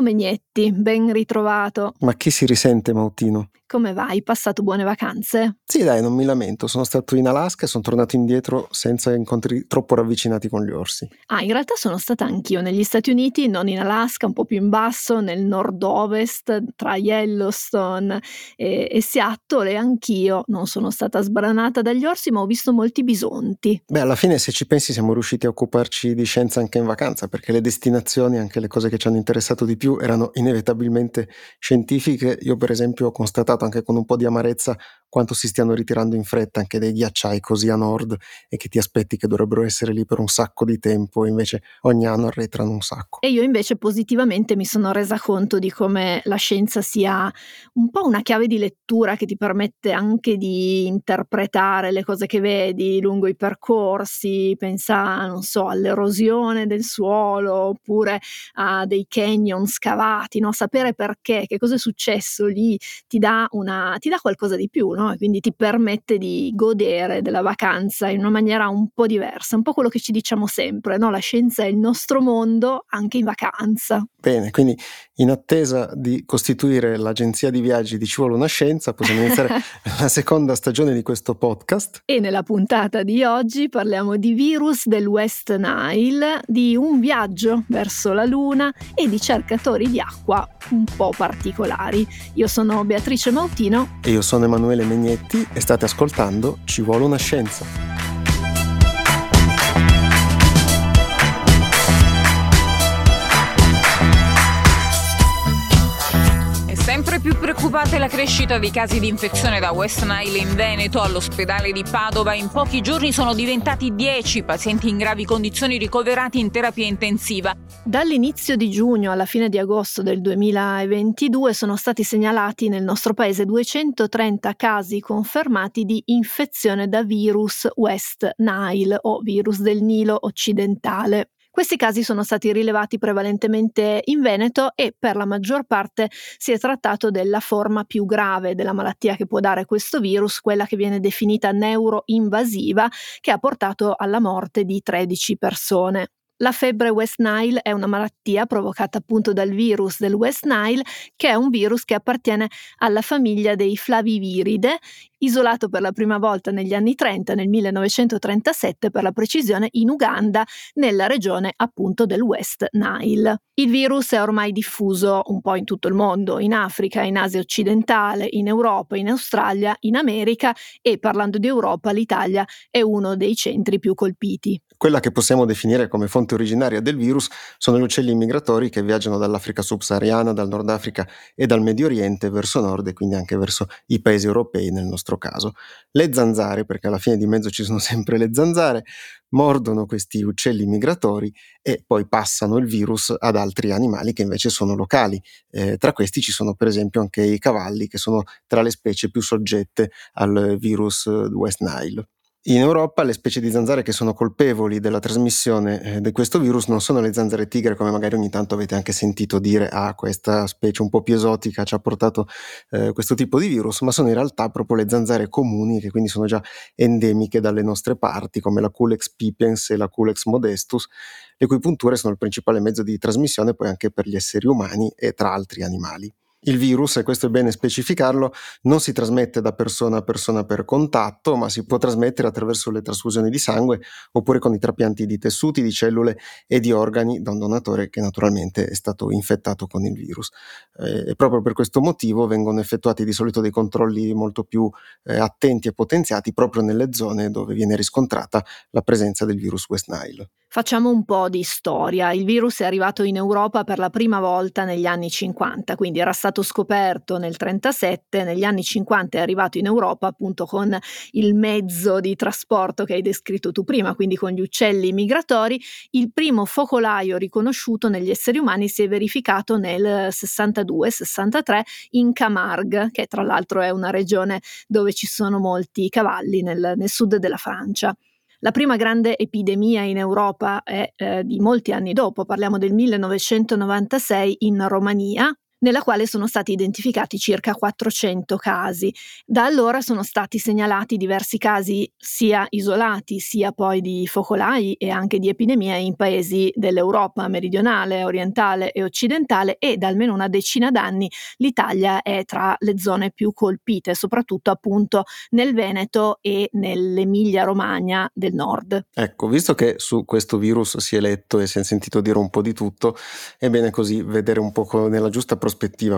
Ciao Megnetti, ben ritrovato. Ma chi si risente, Mautino? Come vai? Passato buone vacanze? Sì, dai, non mi lamento. Sono stato in Alaska e sono tornato indietro senza incontri troppo ravvicinati con gli orsi. Ah, in realtà sono stata anch'io negli Stati Uniti, non in Alaska, un po' più in basso, nel nord-ovest, tra Yellowstone e, e Seattle, e anch'io non sono stata sbranata dagli orsi, ma ho visto molti bisonti. Beh, alla fine, se ci pensi, siamo riusciti a occuparci di scienza anche in vacanza, perché le destinazioni, anche le cose che ci hanno interessato di più, erano inevitabilmente scientifiche. Io, per esempio, ho constatato anche con un po' di amarezza quanto si stiano ritirando in fretta anche dei ghiacciai così a nord e che ti aspetti che dovrebbero essere lì per un sacco di tempo, invece ogni anno arretrano un sacco. E io invece positivamente mi sono resa conto di come la scienza sia un po' una chiave di lettura che ti permette anche di interpretare le cose che vedi lungo i percorsi, pensa, non so, all'erosione del suolo oppure a dei canyon scavati, no? sapere perché, che cosa è successo lì ti dà, una, ti dà qualcosa di più, no? Quindi ti permette di godere della vacanza in una maniera un po' diversa, un po' quello che ci diciamo sempre, no? la scienza è il nostro mondo anche in vacanza. Bene, quindi in attesa di costituire l'agenzia di viaggi di Ci vuole una scienza, possiamo iniziare la seconda stagione di questo podcast. E nella puntata di oggi parliamo di virus del West Nile, di un viaggio verso la Luna e di cercatori di acqua un po' particolari. Io sono Beatrice Mautino. E io sono Emanuele Megnetti e state ascoltando Ci vuole una scienza. Preoccupante la crescita dei casi di infezione da West Nile in Veneto. All'ospedale di Padova in pochi giorni sono diventati 10 pazienti in gravi condizioni ricoverati in terapia intensiva. Dall'inizio di giugno alla fine di agosto del 2022 sono stati segnalati nel nostro paese 230 casi confermati di infezione da virus West Nile o virus del Nilo occidentale. Questi casi sono stati rilevati prevalentemente in Veneto e per la maggior parte si è trattato della forma più grave della malattia che può dare questo virus, quella che viene definita neuroinvasiva, che ha portato alla morte di 13 persone. La febbre West Nile è una malattia provocata appunto dal virus del West Nile, che è un virus che appartiene alla famiglia dei flaviviride, isolato per la prima volta negli anni 30, nel 1937 per la precisione, in Uganda, nella regione appunto del West Nile. Il virus è ormai diffuso un po' in tutto il mondo, in Africa, in Asia occidentale, in Europa, in Australia, in America e parlando di Europa l'Italia è uno dei centri più colpiti. Quella che possiamo definire come fonte originaria del virus sono gli uccelli migratori che viaggiano dall'Africa subsahariana, dal Nord Africa e dal Medio Oriente verso nord e quindi anche verso i paesi europei nel nostro caso. Le zanzare, perché alla fine di mezzo ci sono sempre le zanzare, mordono questi uccelli migratori e poi passano il virus ad altri animali che invece sono locali. Eh, tra questi ci sono per esempio anche i cavalli che sono tra le specie più soggette al virus West Nile. In Europa le specie di zanzare che sono colpevoli della trasmissione eh, di questo virus non sono le zanzare tigre, come magari ogni tanto avete anche sentito dire, ah, questa specie un po' più esotica ci ha portato eh, questo tipo di virus, ma sono in realtà proprio le zanzare comuni, che quindi sono già endemiche dalle nostre parti, come la Culex pipiens e la Culex modestus, le cui punture sono il principale mezzo di trasmissione poi anche per gli esseri umani e tra altri animali. Il virus, e questo è bene specificarlo, non si trasmette da persona a persona per contatto, ma si può trasmettere attraverso le trasfusioni di sangue oppure con i trapianti di tessuti, di cellule e di organi da un donatore che naturalmente è stato infettato con il virus. Eh, e proprio per questo motivo vengono effettuati di solito dei controlli molto più eh, attenti e potenziati proprio nelle zone dove viene riscontrata la presenza del virus West Nile. Facciamo un po' di storia. Il virus è arrivato in Europa per la prima volta negli anni 50, quindi era stato scoperto nel 37, negli anni 50 è arrivato in Europa appunto con il mezzo di trasporto che hai descritto tu prima, quindi con gli uccelli migratori. Il primo focolaio riconosciuto negli esseri umani si è verificato nel 62-63 in Camargue, che tra l'altro è una regione dove ci sono molti cavalli nel, nel sud della Francia. La prima grande epidemia in Europa è eh, di molti anni dopo, parliamo del 1996 in Romania, nella quale sono stati identificati circa 400 casi. Da allora sono stati segnalati diversi casi sia isolati sia poi di focolai e anche di epidemie in paesi dell'Europa meridionale, orientale e occidentale e da almeno una decina d'anni l'Italia è tra le zone più colpite, soprattutto appunto nel Veneto e nell'Emilia Romagna del nord. Ecco, visto che su questo virus si è letto e si è sentito dire un po' di tutto, è bene così vedere un po' nella giusta prospettiva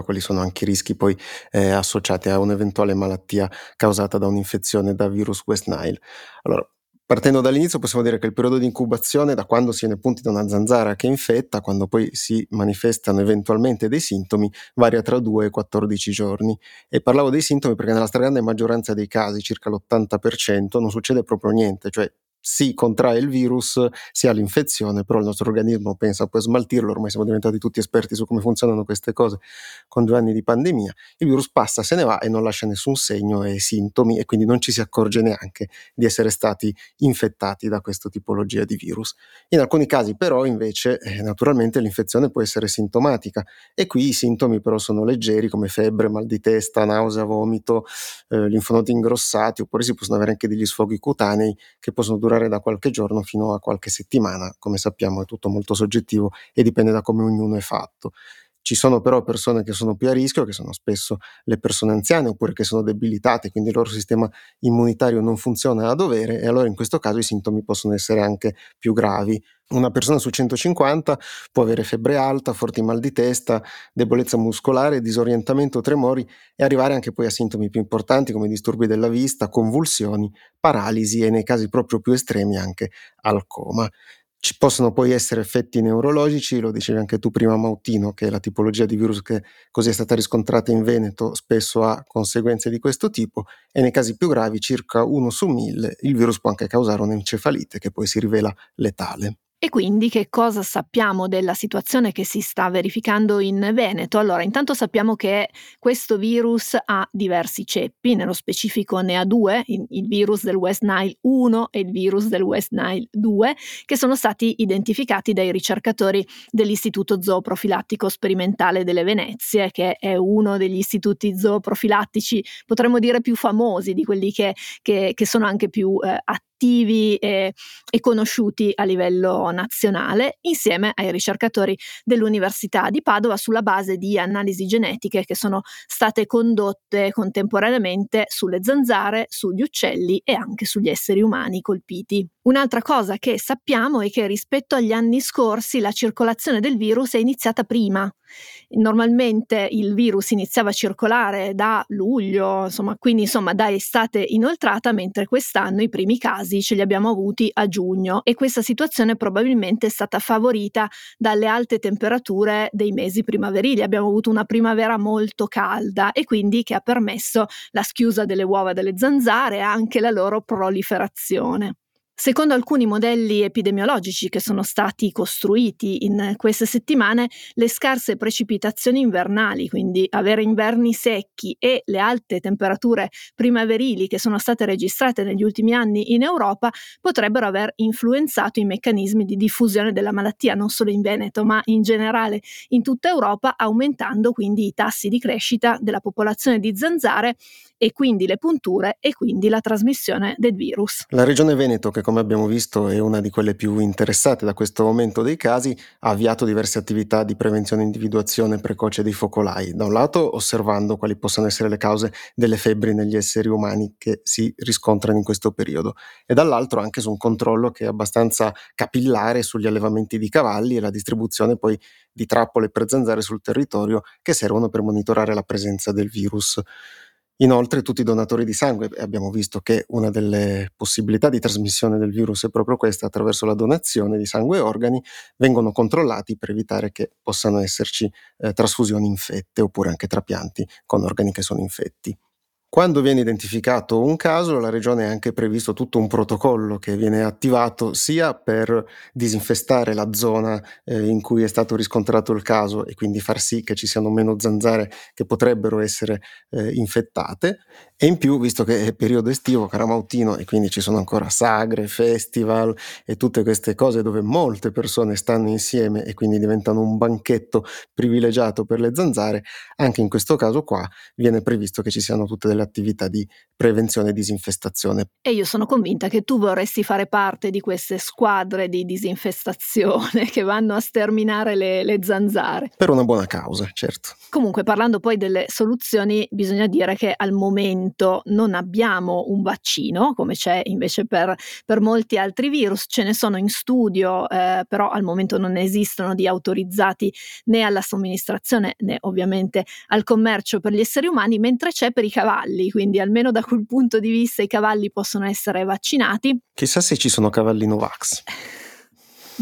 quali sono anche i rischi poi eh, associati a un'eventuale malattia causata da un'infezione da virus West Nile. Allora, Partendo dall'inizio possiamo dire che il periodo di incubazione, da quando si viene punti da una zanzara che infetta, quando poi si manifestano eventualmente dei sintomi, varia tra 2 e 14 giorni. E parlavo dei sintomi perché nella stragrande maggioranza dei casi, circa l'80%, non succede proprio niente, cioè si contrae il virus, si ha l'infezione, però il nostro organismo pensa poi a smaltirlo, ormai siamo diventati tutti esperti su come funzionano queste cose con due anni di pandemia, il virus passa, se ne va e non lascia nessun segno e sintomi e quindi non ci si accorge neanche di essere stati infettati da questa tipologia di virus. In alcuni casi però invece eh, naturalmente l'infezione può essere sintomatica e qui i sintomi però sono leggeri come febbre, mal di testa, nausea, vomito, eh, linfonodi ingrossati oppure si possono avere anche degli sfoghi cutanei che possono durare durare da qualche giorno fino a qualche settimana, come sappiamo è tutto molto soggettivo e dipende da come ognuno è fatto. Ci sono però persone che sono più a rischio, che sono spesso le persone anziane oppure che sono debilitate, quindi il loro sistema immunitario non funziona a dovere e allora in questo caso i sintomi possono essere anche più gravi. Una persona su 150 può avere febbre alta, forti mal di testa, debolezza muscolare, disorientamento, tremori e arrivare anche poi a sintomi più importanti come disturbi della vista, convulsioni, paralisi e nei casi proprio più estremi anche al coma. Ci possono poi essere effetti neurologici, lo dicevi anche tu prima Mautino, che la tipologia di virus che così è stata riscontrata in Veneto, spesso ha conseguenze di questo tipo e nei casi più gravi, circa uno su mille, il virus può anche causare un'encefalite che poi si rivela letale. E quindi che cosa sappiamo della situazione che si sta verificando in Veneto? Allora, intanto sappiamo che questo virus ha diversi ceppi, nello specifico ne ha due, il virus del West Nile 1 e il virus del West Nile 2, che sono stati identificati dai ricercatori dell'Istituto Zooprofilattico Sperimentale delle Venezie, che è uno degli istituti zooprofilattici, potremmo dire, più famosi, di quelli che, che, che sono anche più eh, attivi attivi e, e conosciuti a livello nazionale, insieme ai ricercatori dell'Università di Padova sulla base di analisi genetiche che sono state condotte contemporaneamente sulle zanzare, sugli uccelli e anche sugli esseri umani colpiti. Un'altra cosa che sappiamo è che rispetto agli anni scorsi la circolazione del virus è iniziata prima. Normalmente il virus iniziava a circolare da luglio, insomma, quindi insomma da estate inoltrata, mentre quest'anno i primi casi ce li abbiamo avuti a giugno e questa situazione probabilmente è stata favorita dalle alte temperature dei mesi primaverili. Abbiamo avuto una primavera molto calda e quindi che ha permesso la schiusa delle uova delle zanzare e anche la loro proliferazione. Secondo alcuni modelli epidemiologici che sono stati costruiti in queste settimane, le scarse precipitazioni invernali, quindi avere inverni secchi e le alte temperature primaverili che sono state registrate negli ultimi anni in Europa, potrebbero aver influenzato i meccanismi di diffusione della malattia non solo in Veneto, ma in generale in tutta Europa, aumentando quindi i tassi di crescita della popolazione di zanzare e quindi le punture e quindi la trasmissione del virus. La regione Veneto, che come abbiamo visto è una di quelle più interessate da questo aumento dei casi, ha avviato diverse attività di prevenzione e individuazione precoce dei focolai. Da un lato osservando quali possano essere le cause delle febbri negli esseri umani che si riscontrano in questo periodo e dall'altro anche su un controllo che è abbastanza capillare sugli allevamenti di cavalli e la distribuzione poi di trappole per zanzare sul territorio che servono per monitorare la presenza del virus. Inoltre tutti i donatori di sangue, abbiamo visto che una delle possibilità di trasmissione del virus è proprio questa, attraverso la donazione di sangue e organi, vengono controllati per evitare che possano esserci eh, trasfusioni infette oppure anche trapianti con organi che sono infetti. Quando viene identificato un caso, la regione ha anche previsto tutto un protocollo che viene attivato sia per disinfestare la zona eh, in cui è stato riscontrato il caso e quindi far sì che ci siano meno zanzare che potrebbero essere eh, infettate. E in più, visto che è periodo estivo, Caramautino e quindi ci sono ancora sagre, festival e tutte queste cose dove molte persone stanno insieme e quindi diventano un banchetto privilegiato per le zanzare, anche in questo caso qua viene previsto che ci siano tutte delle attività di prevenzione e disinfestazione. E io sono convinta che tu vorresti fare parte di queste squadre di disinfestazione che vanno a sterminare le, le zanzare. Per una buona causa, certo. Comunque, parlando poi delle soluzioni, bisogna dire che al momento non abbiamo un vaccino, come c'è invece per, per molti altri virus, ce ne sono in studio, eh, però al momento non esistono di autorizzati né alla somministrazione né ovviamente al commercio per gli esseri umani, mentre c'è per i cavalli, quindi almeno da quel punto di vista i cavalli possono essere vaccinati. Chissà se ci sono cavalli Novax.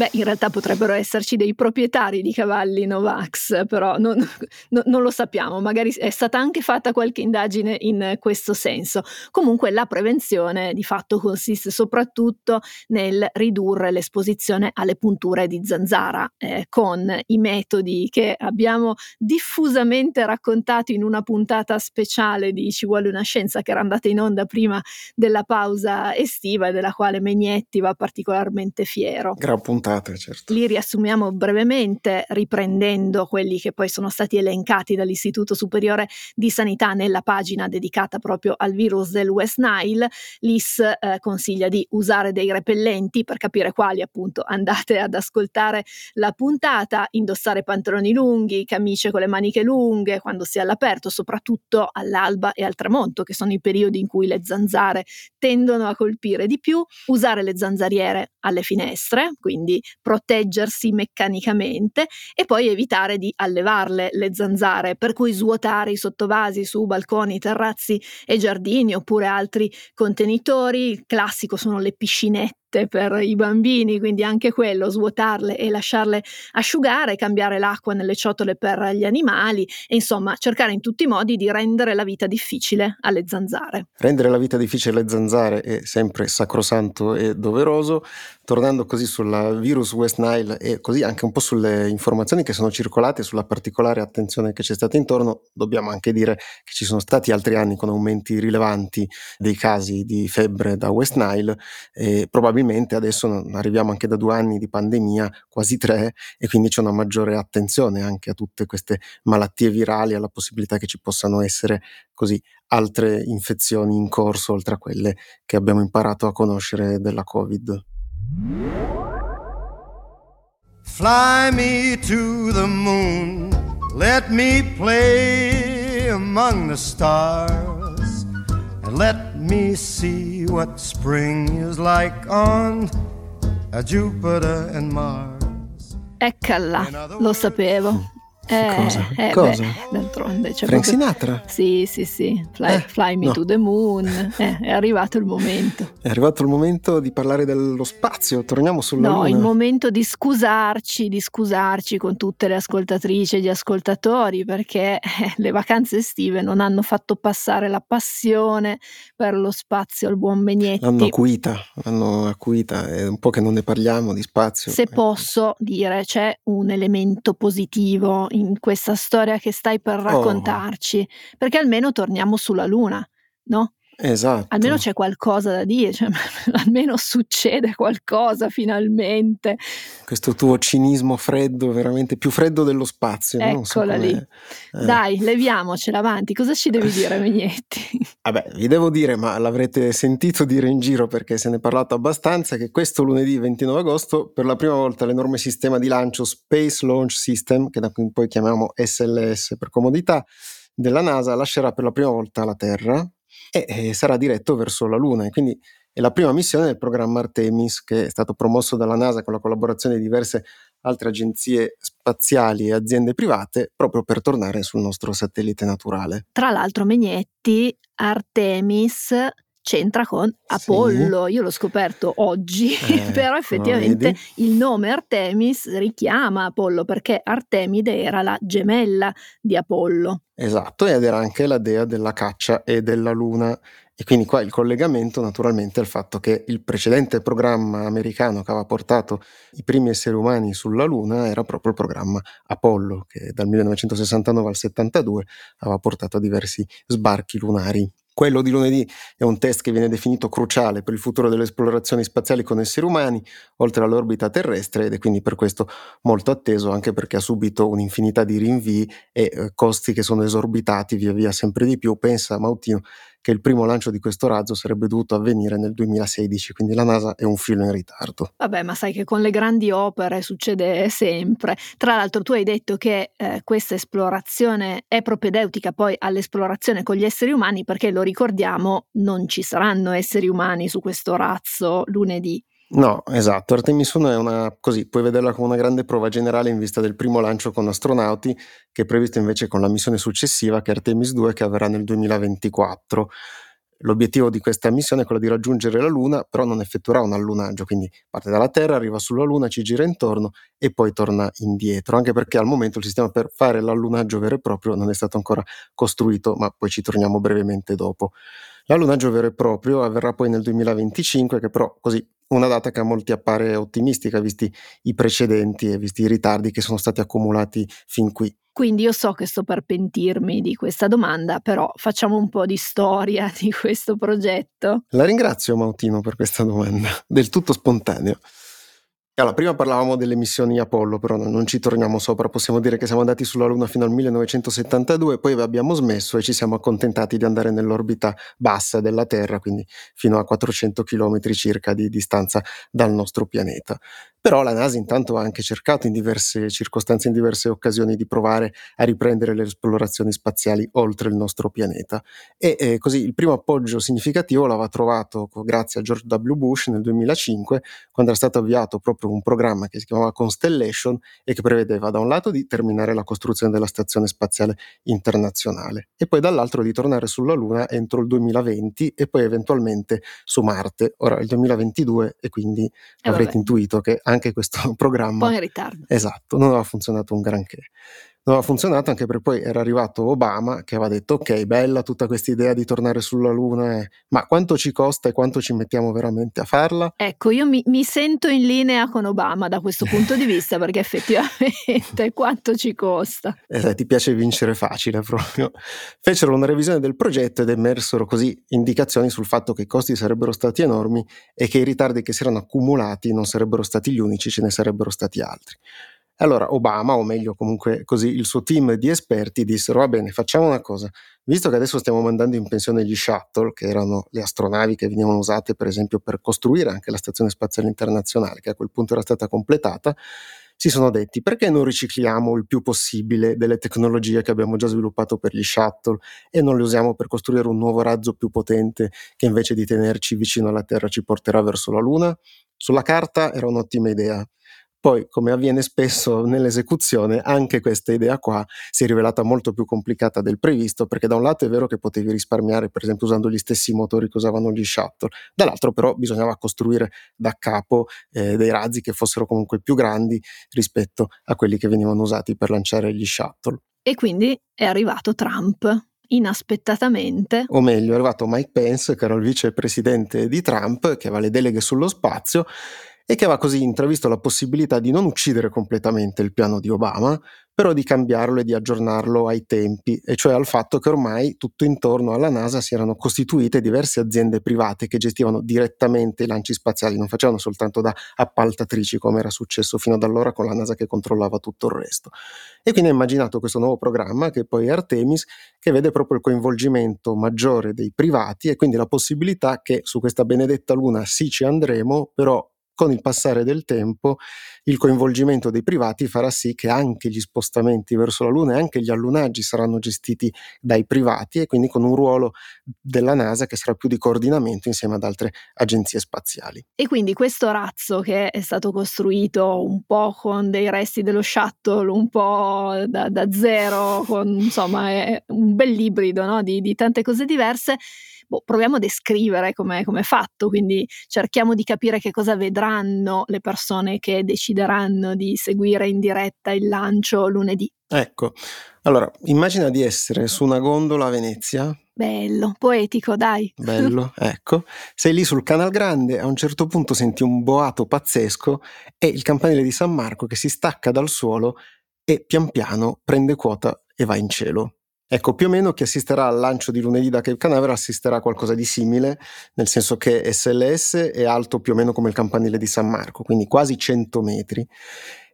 Beh, in realtà potrebbero esserci dei proprietari di cavalli Novax, però non, no, non, lo sappiamo, magari è stata anche fatta qualche indagine in questo senso. Comunque la prevenzione di fatto consiste soprattutto nel ridurre l'esposizione alle punture di zanzara eh, con i metodi che abbiamo diffusamente raccontato in una puntata speciale di Ci vuole una scienza che era andata in onda prima della pausa estiva e della quale Megnetti va particolarmente fiero. Gran puntate, certo. Li riassumiamo brevemente riprendendo quelli che poi sono stati elencati dall'Istituto Superiore di Sanità nella pagina dedicata proprio al virus del West Nile. L'IS eh, consiglia di usare dei repellenti per capire quali appunto andate ad ascoltare la puntata, indossare pantaloni lunghi, camicie con le maniche lunghe quando si è all'aperto, soprattutto all'alba e al tramonto, che sono i periodi in cui le zanzare tendono a colpire di più, usare le zanzariere alle finestre, quindi proteggersi meccanicamente e poi evitare di allevarle le zanzare, per cui svuotare i sottovasi su balconi, terrazzi e giardini oppure altri contenitori. Il classico sono le piscinette per i bambini, quindi anche quello, svuotarle e lasciarle asciugare, cambiare l'acqua nelle ciotole per gli animali e insomma cercare in tutti i modi di rendere la vita difficile alle zanzare. Rendere la vita difficile alle zanzare è sempre sacrosanto e doveroso. Tornando così sul virus West Nile e così anche un po' sulle informazioni che sono circolate, sulla particolare attenzione che c'è stata intorno, dobbiamo anche dire che ci sono stati altri anni con aumenti rilevanti dei casi di febbre da West Nile e probabilmente probabilmente adesso arriviamo anche da due anni di pandemia, quasi tre, e quindi c'è una maggiore attenzione anche a tutte queste malattie virali, alla possibilità che ci possano essere così altre infezioni in corso oltre a quelle che abbiamo imparato a conoscere della Covid. Fly me to the moon, let me play among the stars, and let me see what spring is like on Jupiter and Mars. Eccola, lo sapevo. Eh, cosa? Eh, cosa? Beh, d'altronde. Cioè Frank proprio... Sinatra? Sì, sì, sì. Fly, eh, fly me no. to the moon. Eh, è arrivato il momento. È arrivato il momento di parlare dello spazio. Torniamo sulla no. No, il momento di scusarci, di scusarci con tutte le ascoltatrici e gli ascoltatori perché eh, le vacanze estive non hanno fatto passare la passione per lo spazio al buon Begnetti. L'hanno acuita, l'hanno acuita. È un po' che non ne parliamo di spazio. Se posso dire, c'è un elemento positivo in questa storia che stai per oh. raccontarci, oh. perché almeno torniamo sulla Luna, no? Esatto. Almeno c'è qualcosa da dire, cioè, almeno succede qualcosa finalmente. Questo tuo cinismo freddo, veramente più freddo dello spazio. Eccola so lì. Eh. Dai, leviamocela avanti. Cosa ci devi dire, Megnetti? Vabbè, vi devo dire, ma l'avrete sentito dire in giro perché se ne è parlato abbastanza, che questo lunedì 29 agosto, per la prima volta l'enorme sistema di lancio Space Launch System, che da qui poi chiamiamo SLS per comodità, della NASA lascerà per la prima volta la Terra e, e sarà diretto verso la Luna. E quindi è la prima missione del programma Artemis che è stato promosso dalla NASA con la collaborazione di diverse altre agenzie spaziali e aziende private proprio per tornare sul nostro satellite naturale. Tra l'altro Megnetti, Artemis c'entra con Apollo. Sì. Io l'ho scoperto oggi, eh, però effettivamente il nome Artemis richiama Apollo perché Artemide era la gemella di Apollo. Esatto, ed era anche la dea della caccia e della luna. E quindi qua il collegamento naturalmente il fatto che il precedente programma americano che aveva portato i primi esseri umani sulla Luna era proprio il programma Apollo, che dal 1969 al 72 aveva portato a diversi sbarchi lunari. Quello di lunedì è un test che viene definito cruciale per il futuro delle esplorazioni spaziali con esseri umani, oltre all'orbita terrestre, ed è quindi per questo molto atteso, anche perché ha subito un'infinità di rinvii e eh, costi che sono esorbitati via via sempre di più. Pensa, Mautino, che il primo lancio di questo razzo sarebbe dovuto avvenire nel 2016, quindi la NASA è un filo in ritardo. Vabbè, ma sai che con le grandi opere succede sempre. Tra l'altro tu hai detto che eh, questa esplorazione è propedeutica poi all'esplorazione con gli esseri umani perché lo ricordiamo, non ci saranno esseri umani su questo razzo lunedì. No, esatto. Artemis 1 è una, così, puoi vederla come una grande prova generale in vista del primo lancio con astronauti, che è previsto invece con la missione successiva, che è Artemis 2, che avverrà nel 2024. L'obiettivo di questa missione è quello di raggiungere la Luna, però non effettuerà un allunaggio, quindi parte dalla Terra, arriva sulla Luna, ci gira intorno e poi torna indietro, anche perché al momento il sistema per fare l'allunaggio vero e proprio non è stato ancora costruito, ma poi ci torniamo brevemente dopo. L'allunaggio vero e proprio avverrà poi nel 2025, che però così una data che a molti appare ottimistica, visti i precedenti e visti i ritardi che sono stati accumulati fin qui. Quindi io so che sto per pentirmi di questa domanda, però facciamo un po' di storia di questo progetto. La ringrazio Mautino per questa domanda, del tutto spontaneo. Allora, prima parlavamo delle missioni Apollo, però non ci torniamo sopra, possiamo dire che siamo andati sulla Luna fino al 1972, poi abbiamo smesso e ci siamo accontentati di andare nell'orbita bassa della Terra, quindi fino a 400 km circa di distanza dal nostro pianeta. Però la NASA intanto ha anche cercato in diverse circostanze, in diverse occasioni di provare a riprendere le esplorazioni spaziali oltre il nostro pianeta. E eh, così il primo appoggio significativo l'aveva trovato grazie a George W. Bush nel 2005, quando era stato avviato proprio un programma che si chiamava Constellation e che prevedeva da un lato di terminare la costruzione della Stazione Spaziale Internazionale e poi dall'altro di tornare sulla Luna entro il 2020 e poi eventualmente su Marte. Ora il 2022 e quindi eh avrete vabbè. intuito che anche questo programma... Un po' in ritardo. Esatto, non aveva funzionato un granché non aveva funzionato anche perché poi era arrivato Obama che aveva detto ok, bella tutta questa idea di tornare sulla Luna, ma quanto ci costa e quanto ci mettiamo veramente a farla? Ecco, io mi, mi sento in linea con Obama da questo punto di vista perché effettivamente quanto ci costa. Eh, ti piace vincere facile proprio. Fecero una revisione del progetto ed emersero così indicazioni sul fatto che i costi sarebbero stati enormi e che i ritardi che si erano accumulati non sarebbero stati gli unici, ce ne sarebbero stati altri. Allora Obama, o meglio comunque così il suo team di esperti, dissero va bene, facciamo una cosa, visto che adesso stiamo mandando in pensione gli shuttle, che erano le astronavi che venivano usate per esempio per costruire anche la Stazione Spaziale Internazionale, che a quel punto era stata completata, si sono detti perché non ricicliamo il più possibile delle tecnologie che abbiamo già sviluppato per gli shuttle e non le usiamo per costruire un nuovo razzo più potente che invece di tenerci vicino alla Terra ci porterà verso la Luna? Sulla carta era un'ottima idea, poi, come avviene spesso nell'esecuzione, anche questa idea qua si è rivelata molto più complicata del previsto, perché da un lato è vero che potevi risparmiare, per esempio, usando gli stessi motori che usavano gli shuttle, dall'altro però bisognava costruire da capo eh, dei razzi che fossero comunque più grandi rispetto a quelli che venivano usati per lanciare gli shuttle. E quindi è arrivato Trump inaspettatamente. O meglio, è arrivato Mike Pence, che era il vicepresidente di Trump, che aveva le deleghe sullo spazio e che aveva così intravisto la possibilità di non uccidere completamente il piano di Obama, però di cambiarlo e di aggiornarlo ai tempi, e cioè al fatto che ormai tutto intorno alla NASA si erano costituite diverse aziende private che gestivano direttamente i lanci spaziali, non facevano soltanto da appaltatrici come era successo fino ad allora con la NASA che controllava tutto il resto. E quindi ha immaginato questo nuovo programma che poi è Artemis, che vede proprio il coinvolgimento maggiore dei privati e quindi la possibilità che su questa benedetta luna sì ci andremo, però con il passare del tempo il coinvolgimento dei privati farà sì che anche gli spostamenti verso la Luna e anche gli allunaggi saranno gestiti dai privati e quindi con un ruolo della NASA che sarà più di coordinamento insieme ad altre agenzie spaziali. E quindi questo razzo che è stato costruito un po' con dei resti dello shuttle, un po' da, da zero, con, insomma è un bel ibrido no? di, di tante cose diverse, boh, proviamo a descrivere come è fatto, quindi cerchiamo di capire che cosa vedranno le persone che decideranno di seguire in diretta il lancio lunedì. Ecco, allora immagina di essere su una gondola a Venezia. Bello, poetico, dai. Bello, ecco. Sei lì sul Canal Grande, a un certo punto senti un boato pazzesco e il campanile di San Marco che si stacca dal suolo e pian piano prende quota e va in cielo. Ecco, più o meno chi assisterà al lancio di lunedì da Cape Canaveral assisterà a qualcosa di simile, nel senso che SLS è alto più o meno come il campanile di San Marco, quindi quasi 100 metri,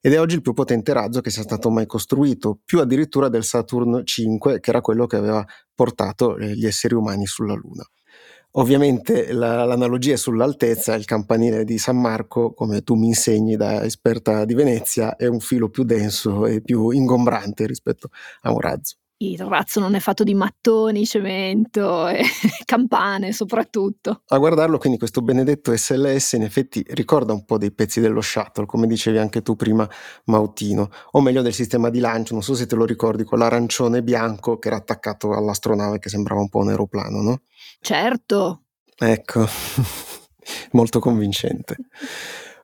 ed è oggi il più potente razzo che sia stato mai costruito, più addirittura del Saturn 5, che era quello che aveva portato eh, gli esseri umani sulla Luna. Ovviamente la, l'analogia è sull'altezza, il campanile di San Marco, come tu mi insegni da esperta di Venezia, è un filo più denso e più ingombrante rispetto a un razzo il razzo non è fatto di mattoni, cemento e campane soprattutto. A guardarlo quindi questo benedetto SLS in effetti ricorda un po' dei pezzi dello shuttle, come dicevi anche tu prima Mautino, o meglio del sistema di lancio, non so se te lo ricordi, quell'arancione bianco che era attaccato all'astronave che sembrava un po' un aeroplano, no? Certo. Ecco, molto convincente.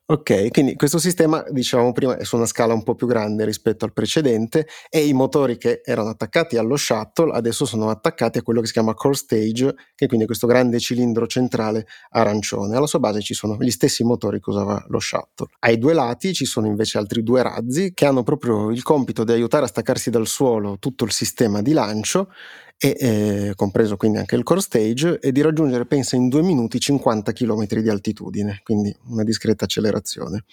Ok, quindi questo sistema, dicevamo prima, è su una scala un po' più grande rispetto al precedente e i motori che erano attaccati allo shuttle adesso sono attaccati a quello che si chiama core stage, che quindi è questo grande cilindro centrale arancione. Alla sua base ci sono gli stessi motori che usava lo shuttle. Ai due lati ci sono invece altri due razzi che hanno proprio il compito di aiutare a staccarsi dal suolo tutto il sistema di lancio e eh, compreso quindi anche il core stage, e di raggiungere, pensa, in due minuti 50 km di altitudine, quindi una discreta accelerazione.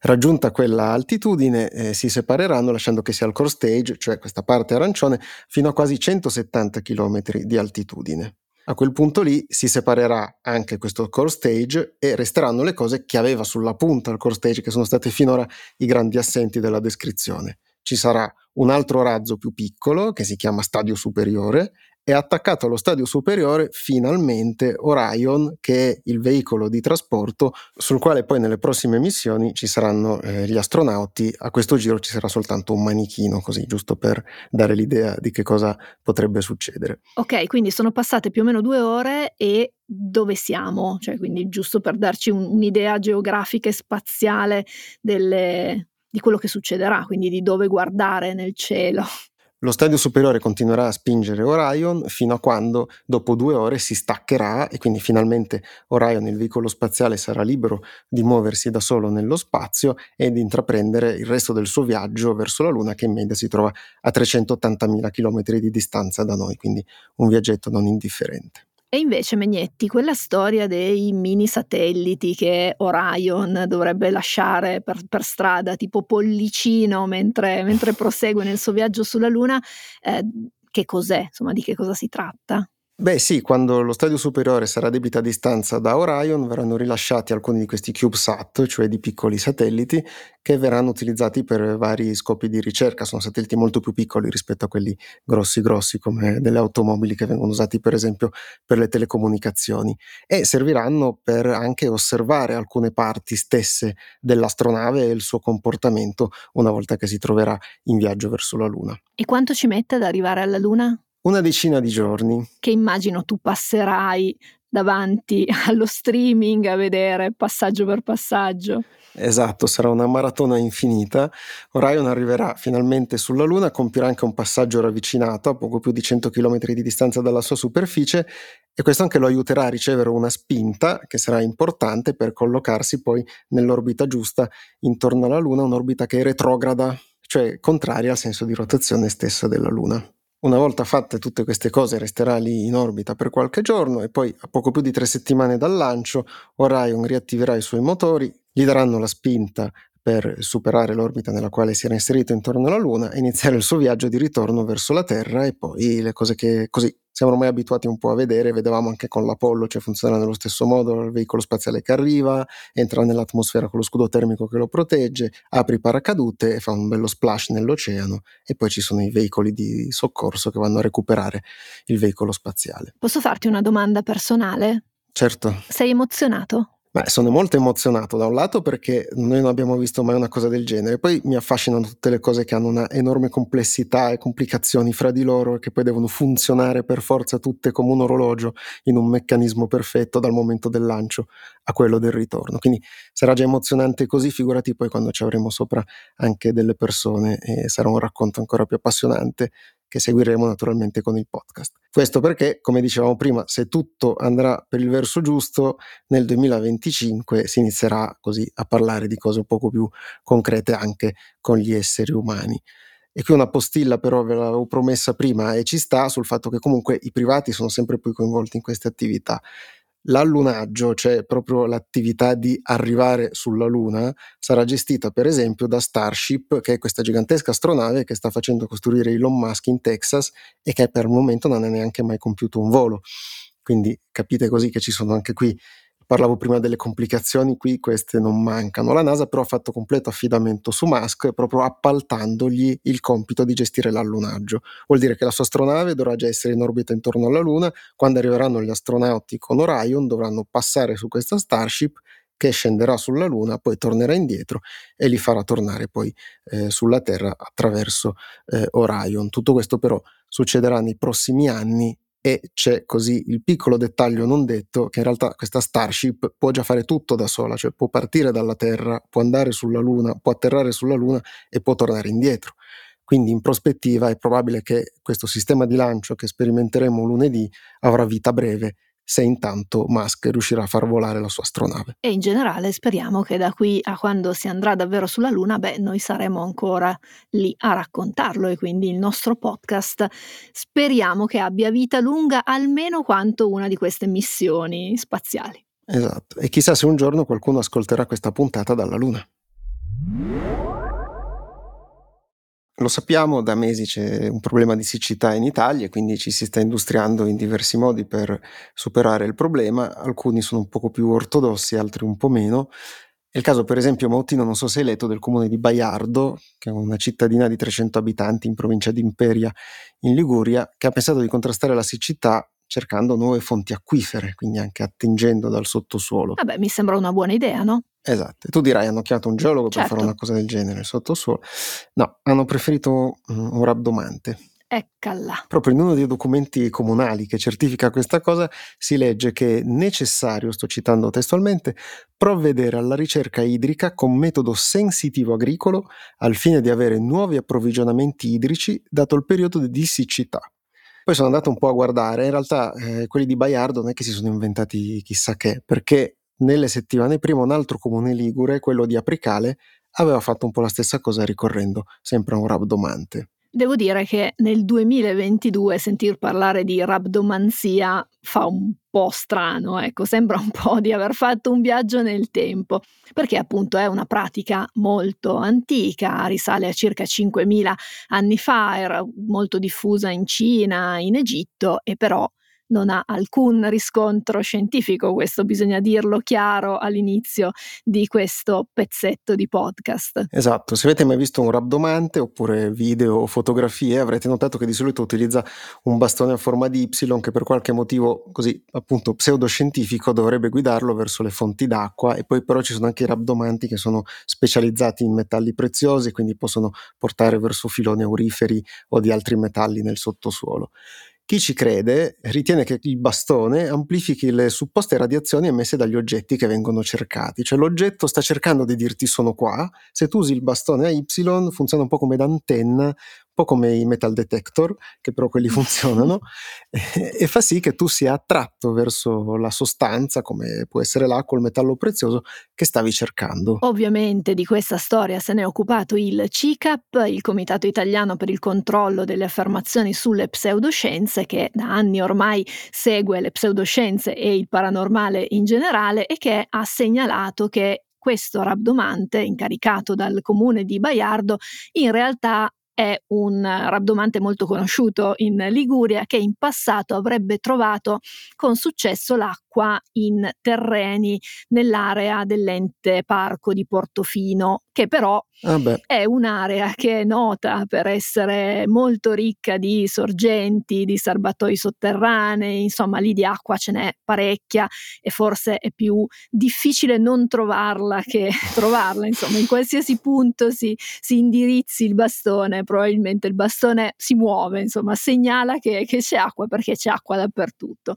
Raggiunta quella altitudine eh, si separeranno lasciando che sia il core stage, cioè questa parte arancione, fino a quasi 170 km di altitudine. A quel punto lì si separerà anche questo core stage e resteranno le cose che aveva sulla punta il core stage, che sono state finora i grandi assenti della descrizione ci sarà un altro razzo più piccolo che si chiama Stadio Superiore e attaccato allo stadio superiore finalmente Orion che è il veicolo di trasporto sul quale poi nelle prossime missioni ci saranno eh, gli astronauti. A questo giro ci sarà soltanto un manichino così giusto per dare l'idea di che cosa potrebbe succedere. Ok quindi sono passate più o meno due ore e dove siamo? Cioè quindi giusto per darci un, un'idea geografica e spaziale delle, di quello che succederà, quindi di dove guardare nel cielo. Lo stadio superiore continuerà a spingere Orion fino a quando, dopo due ore, si staccherà e quindi finalmente Orion, il veicolo spaziale, sarà libero di muoversi da solo nello spazio e di intraprendere il resto del suo viaggio verso la Luna, che in media si trova a 380.000 km di distanza da noi, quindi un viaggetto non indifferente. E invece, Megnetti, quella storia dei mini satelliti che Orion dovrebbe lasciare per, per strada, tipo pollicino, mentre, mentre, prosegue nel suo viaggio sulla Luna, eh, che cos'è? Insomma, di che cosa si tratta? Beh sì, quando lo stadio superiore sarà a debita distanza da Orion verranno rilasciati alcuni di questi CubeSat, cioè di piccoli satelliti, che verranno utilizzati per vari scopi di ricerca. Sono satelliti molto più piccoli rispetto a quelli grossi grossi come delle automobili che vengono usati per esempio per le telecomunicazioni e serviranno per anche osservare alcune parti stesse dell'astronave e il suo comportamento una volta che si troverà in viaggio verso la Luna. E quanto ci mette ad arrivare alla Luna? Una decina di giorni. Che immagino tu passerai davanti allo streaming a vedere passaggio per passaggio. Esatto, sarà una maratona infinita. Orion arriverà finalmente sulla Luna, compierà anche un passaggio ravvicinato a poco più di 100 km di distanza dalla sua superficie e questo anche lo aiuterà a ricevere una spinta che sarà importante per collocarsi poi nell'orbita giusta intorno alla Luna, un'orbita che è retrograda, cioè contraria al senso di rotazione stessa della Luna. Una volta fatte tutte queste cose resterà lì in orbita per qualche giorno e poi a poco più di tre settimane dal lancio Orion riattiverà i suoi motori, gli daranno la spinta per superare l'orbita nella quale si era inserito intorno alla Luna e iniziare il suo viaggio di ritorno verso la Terra e poi le cose che così siamo ormai abituati un po' a vedere, vedevamo anche con l'Apollo, cioè funziona nello stesso modo, il veicolo spaziale che arriva, entra nell'atmosfera con lo scudo termico che lo protegge, apre i paracadute e fa un bello splash nell'oceano e poi ci sono i veicoli di soccorso che vanno a recuperare il veicolo spaziale. Posso farti una domanda personale? Certo. Sei emozionato? Beh, sono molto emozionato da un lato perché noi non abbiamo visto mai una cosa del genere, poi mi affascinano tutte le cose che hanno una enorme complessità e complicazioni fra di loro e che poi devono funzionare per forza tutte come un orologio in un meccanismo perfetto dal momento del lancio a quello del ritorno. Quindi sarà già emozionante così, figurati poi quando ci avremo sopra anche delle persone e sarà un racconto ancora più appassionante che seguiremo naturalmente con il podcast. Questo perché, come dicevamo prima, se tutto andrà per il verso giusto, nel 2025 si inizierà così a parlare di cose un poco più concrete anche con gli esseri umani. E qui una postilla però ve l'avevo promessa prima e ci sta sul fatto che comunque i privati sono sempre più coinvolti in queste attività. L'allunaggio, cioè proprio l'attività di arrivare sulla Luna, sarà gestita per esempio da Starship, che è questa gigantesca astronave che sta facendo costruire Elon Musk in Texas e che per il momento non ha neanche mai compiuto un volo. Quindi capite così che ci sono anche qui Parlavo prima delle complicazioni, qui queste non mancano. La NASA però ha fatto completo affidamento su Musk proprio appaltandogli il compito di gestire l'allunaggio. Vuol dire che la sua astronave dovrà già essere in orbita intorno alla Luna, quando arriveranno gli astronauti con Orion dovranno passare su questa Starship che scenderà sulla Luna, poi tornerà indietro e li farà tornare poi eh, sulla Terra attraverso eh, Orion. Tutto questo però succederà nei prossimi anni e c'è così il piccolo dettaglio non detto che in realtà questa Starship può già fare tutto da sola, cioè può partire dalla Terra, può andare sulla Luna, può atterrare sulla Luna e può tornare indietro. Quindi in prospettiva è probabile che questo sistema di lancio che sperimenteremo lunedì avrà vita breve se intanto Musk riuscirà a far volare la sua astronave. E in generale speriamo che da qui a quando si andrà davvero sulla Luna, beh, noi saremo ancora lì a raccontarlo e quindi il nostro podcast speriamo che abbia vita lunga almeno quanto una di queste missioni spaziali. Esatto, e chissà se un giorno qualcuno ascolterà questa puntata dalla Luna. Lo sappiamo, da mesi c'è un problema di siccità in Italia e quindi ci si sta industriando in diversi modi per superare il problema. Alcuni sono un poco più ortodossi, altri un po' meno. È il caso, per esempio, Mautino, non so se hai letto, del comune di Baiardo, che è una cittadina di 300 abitanti in provincia di Imperia, in Liguria, che ha pensato di contrastare la siccità cercando nuove fonti acquifere, quindi anche attingendo dal sottosuolo. Vabbè, mi sembra una buona idea, no? Esatto, tu dirai hanno chiamato un geologo certo. per fare certo. una cosa del genere, sottosuolo. No, hanno preferito mm, un rabdomante. Eccala. Proprio in uno dei documenti comunali che certifica questa cosa si legge che è necessario, sto citando testualmente, provvedere alla ricerca idrica con metodo sensitivo agricolo al fine di avere nuovi approvvigionamenti idrici dato il periodo di siccità. Poi sono andato un po' a guardare, in realtà eh, quelli di Baiardo non è che si sono inventati chissà che, perché nelle settimane prima un altro comune ligure, quello di Apricale, aveva fatto un po' la stessa cosa ricorrendo sempre a un rabdomante. Devo dire che nel 2022 sentir parlare di rabdomanzia fa un po' strano, ecco, sembra un po' di aver fatto un viaggio nel tempo, perché appunto è una pratica molto antica, risale a circa 5.000 anni fa, era molto diffusa in Cina, in Egitto e però non ha alcun riscontro scientifico, questo bisogna dirlo chiaro all'inizio di questo pezzetto di podcast. Esatto, se avete mai visto un rabdomante oppure video o fotografie avrete notato che di solito utilizza un bastone a forma di Y che per qualche motivo così appunto pseudoscientifico dovrebbe guidarlo verso le fonti d'acqua e poi però ci sono anche i rabdomanti che sono specializzati in metalli preziosi quindi possono portare verso filoni auriferi o di altri metalli nel sottosuolo. Chi ci crede ritiene che il bastone amplifichi le supposte radiazioni emesse dagli oggetti che vengono cercati, cioè l'oggetto sta cercando di dirti sono qua, se tu usi il bastone a Y funziona un po' come d'antenna, po' come i metal detector, che però quelli funzionano, e, e, fa sì che tu sia attratto verso la sostanza, come può essere l'acqua o il metallo prezioso, che stavi cercando. Ovviamente di questa storia se ne è occupato il CICAP, il Comitato Italiano per il Controllo delle Affermazioni sulle Pseudoscienze, che da anni ormai segue le pseudoscienze e il paranormale in generale e che ha segnalato che questo rabdomante incaricato dal comune di Baiardo in realtà è un rabdomante molto conosciuto in Liguria che in passato avrebbe trovato con successo l'acqua in terreni nell'area dell'ente parco di Portofino, che però ah è un'area che è nota per essere molto ricca di sorgenti, di serbatoi sotterranei, insomma lì di acqua ce n'è parecchia e forse è più difficile non trovarla che trovarla, insomma in qualsiasi punto si, si indirizzi il bastone, probabilmente il bastone si muove, insomma segnala che, che c'è acqua perché c'è acqua dappertutto.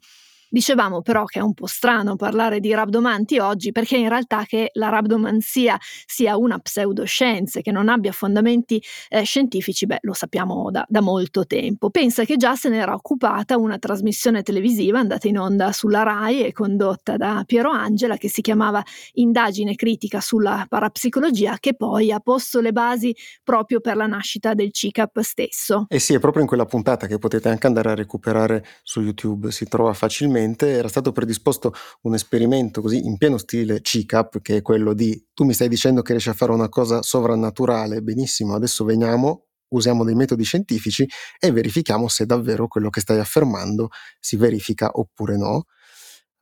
Dicevamo però che è un po' strano parlare di rabdomanti oggi perché in realtà che la rabdomanzia sia una pseudoscienza e che non abbia fondamenti eh, scientifici, beh, lo sappiamo da, da, molto tempo. Pensa che già se ne era occupata una trasmissione televisiva andata in onda sulla RAI e condotta da Piero Angela che si chiamava Indagine critica sulla parapsicologia che poi ha posto le basi proprio per la nascita del CICAP stesso. E sì, è proprio in quella puntata che potete anche andare a recuperare su YouTube, si trova facilmente recentemente era stato predisposto un esperimento così in pieno stile CICAP, che è quello di tu mi stai dicendo che riesci a fare una cosa sovrannaturale, benissimo, adesso veniamo, usiamo dei metodi scientifici e verifichiamo se davvero quello che stai affermando si verifica oppure no.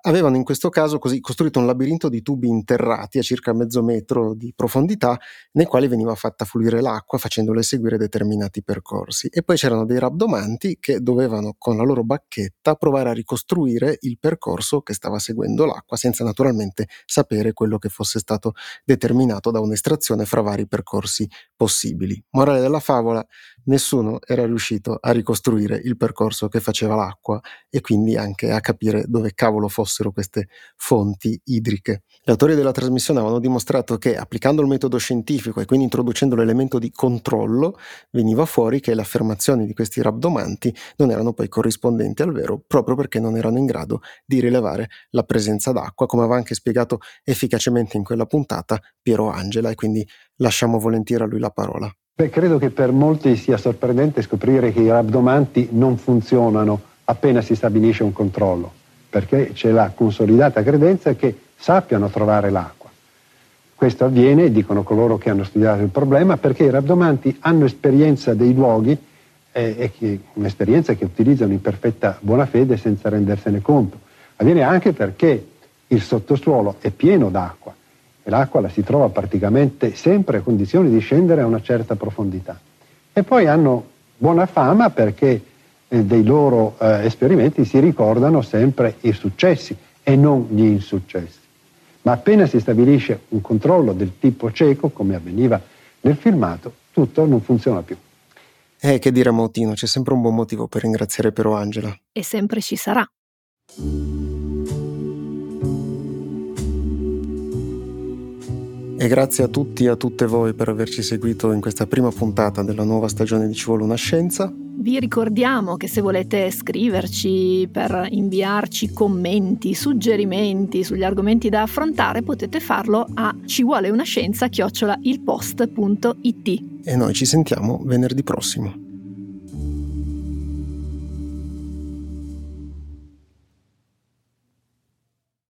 Avevano in questo caso così costruito un labirinto di tubi interrati a circa mezzo metro di profondità, nei quali veniva fatta fluire l'acqua facendole seguire determinati percorsi. E poi c'erano dei rabdomanti che dovevano con la loro bacchetta provare a ricostruire il percorso che stava seguendo l'acqua, senza naturalmente sapere quello che fosse stato determinato da un'estrazione fra vari percorsi possibili. Morale della favola, nessuno era riuscito a ricostruire il percorso che faceva l'acqua e quindi anche a capire dove cavolo fossero queste fonti idriche. Gli autori della trasmissione avevano dimostrato che applicando il metodo scientifico e quindi introducendo l'elemento di controllo veniva fuori che le affermazioni di questi rabdomanti non erano poi corrispondenti al vero proprio perché non erano in grado di rilevare la presenza d'acqua, come aveva anche spiegato efficacemente in quella puntata Piero Angela e quindi lasciamo volentieri a lui la parola. Beh, credo che per molti sia sorprendente scoprire che i rabdomanti non funzionano appena si stabilisce un controllo, perché c'è la consolidata credenza che sappiano trovare l'acqua. Questo avviene, dicono coloro che hanno studiato il problema, perché i rabdomanti hanno esperienza dei luoghi, eh, un'esperienza che utilizzano in perfetta buona fede senza rendersene conto. Avviene anche perché il sottosuolo è pieno d'acqua e l'acqua la si trova praticamente sempre a condizioni di scendere a una certa profondità. E poi hanno buona fama perché eh, dei loro eh, esperimenti si ricordano sempre i successi e non gli insuccessi. Ma appena si stabilisce un controllo del tipo cieco, come avveniva nel filmato, tutto non funziona più. Eh, che dire Mautino, c'è sempre un buon motivo per ringraziare Pero Angela. E sempre ci sarà. E grazie a tutti e a tutte voi per averci seguito in questa prima puntata della nuova stagione di Ci vuole una scienza. Vi ricordiamo che se volete scriverci per inviarci commenti, suggerimenti sugli argomenti da affrontare, potete farlo a ci vuole una scienza chiocciola ilpost.it. E noi ci sentiamo venerdì prossimo.